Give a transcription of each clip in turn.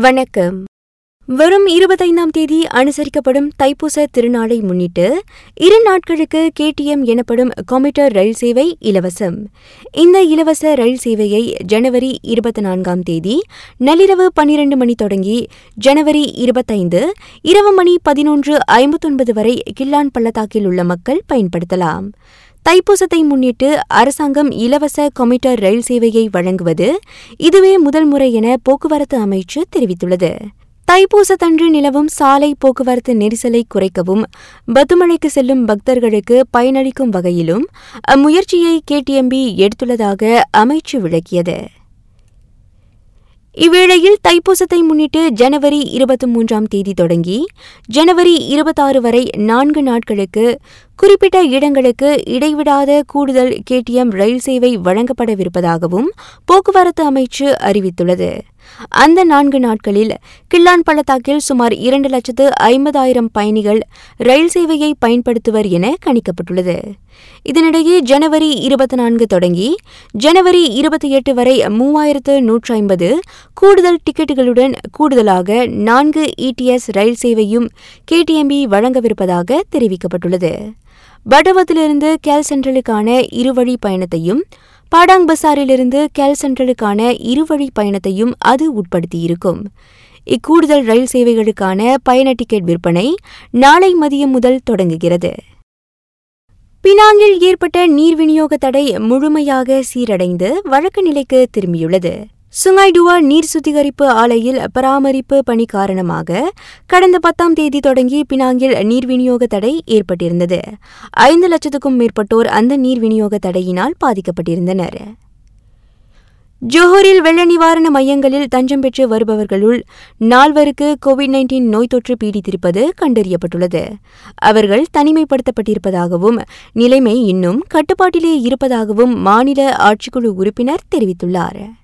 வணக்கம். வரும் இருபத்தைந்தாம் தேதி அனுசரிக்கப்படும் தைப்பூச திருநாளை முன்னிட்டு இரு நாட்களுக்கு கேடிஎம் எனப்படும் கம்ப்யூட்டர் ரயில் சேவை இலவசம். இந்த இலவச ரயில் சேவையை ஜனவரி இருபத்தி நான்காம் தேதி நள்ளிரவு பன்னிரண்டு மணி தொடங்கி ஜனவரி இருபத்தைந்து இரவு மணி பதினொன்று ஐம்பத்தொன்பது வரை கில்லான் பள்ளத்தாக்கில் உள்ள மக்கள் பயன்படுத்தலாம். தைப்பூசத்தை முன்னிட்டு அரசாங்கம் இலவச கம்யூட்டர் ரயில் சேவையை வழங்குவது இதுவே முதல் முறை என போக்குவரத்து அமைச்சு தெரிவித்துள்ளது. தைப்பூசத்தன்று நிலவும் சாலை போக்குவரத்து நெரிசலை குறைக்கவும் பத்துமலைக்கு செல்லும் பக்தர்களுக்கு பயனளிக்கும் வகையிலும் அம்முயற்சியை கேடிஎம்பி எடுத்துள்ளதாக அமைச்சு விளக்கியது. இவ்வேளையில் தைப்பூசத்தை முன்னிட்டு ஜனவரி இருபத்தி மூன்றாம் தேதி தொடங்கி ஜனவரி இருபத்தாறு வரை நான்கு நாட்களுக்கு குறிப்பிட்ட இடங்களுக்கு இடைவிடாத கூடுதல் கேடிஎம் ரயில் சேவை வழங்கப்படவிருப்பதாகவும் போக்குவரத்து அமைச்சு அறிவித்துள்ளது. அந்த நான்கு நாட்களில் கில்லான் பள்ளத்தாக்கில் சுமார் இரண்டு லட்சத்து ஐம்பதாயிரம் பயணிகள் ரயில் சேவையை பயன்படுத்துவர் என கணிக்கப்பட்டுள்ளது. இதனிடையே ஜனவரி இருபத்தி நான்கு தொடங்கி ஜனவரி இருபத்தி எட்டு வரை மூவாயிரத்து நூற்றி ஐம்பது கூடுதல் டிக்கெட்டுகளுடன் கூடுதலாக நான்கு இடிஎஸ் ரயில் சேவையும் கேடிஎம்பி வழங்கவிருப்பதாக தெரிவிக்கப்பட்டுள்ளது. படவத்திலிருந்து கேல் சென்ட்ரலுக்கான இருவழி பயணத்தையும் பாடாங் பசாரிலிருந்து கேல் சென்ட்ரலுக்கான இருவழி பயணத்தையும் அது உட்படுத்தியிருக்கும். இக்கூடுதல் ரயில் சேவைகளுக்கான பயண டிக்கெட் விற்பனை நாளை மதியம் முதல் தொடங்குகிறது. பினாங்கில் ஏற்பட்ட நீர் விநியோக தடை முழுமையாக சீரடைந்து வழக்கு நிலைக்கு திரும்பியுள்ளது. சுங்காய்டுவா நீர் சுத்திகரிப்பு ஆலையில் பராமரிப்பு பணி காரணமாக கடந்த பத்தாம் தேதி தொடங்கி பினாங்கில் நீர் விநியோக தடை ஏற்பட்டிருந்தது. ஐந்து லட்சத்துக்கும் மேற்பட்டோர் அந்த நீர் விநியோக தடையினால் பாதிக்கப்பட்டிருந்தனர். ஜோஹரில் வெள்ள நிவாரண மையங்களில் தஞ்சம் பெற்று வருபவர்களுள் நால்வருக்கு கோவிட் நைன்டீன் நோய் தொற்று பீடித்திருப்பது கண்டறியப்பட்டுள்ளது. அவர்கள் தனிமைப்படுத்தப்பட்டிருப்பதாகவும் நிலைமை இன்னும் கட்டுப்பாட்டிலே இருப்பதாகவும் மாநில ஆட்சிக்குழு உறுப்பினர் தெரிவித்துள்ளார்.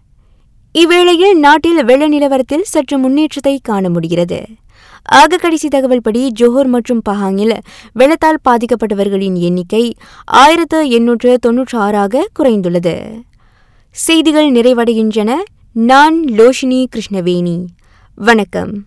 இவ்வேளையில் நாட்டில் வெள்ள நிலவரத்தில் சற்று முன்னேற்றத்தை காண முடிகிறது. ஆக கடைசி தகவல்படி ஜோஹர் மற்றும் பஹாங்கில் வெள்ளத்தால் பாதிக்கப்பட்டவர்களின் எண்ணிக்கை ஆயிரத்து எண்ணூற்று தொன்னூற்று ஆறாக குறைந்துள்ளது. செய்திகள் நிறைவடைகின்றன. நான் லோஷினி கிருஷ்ணவேணி. வணக்கம்.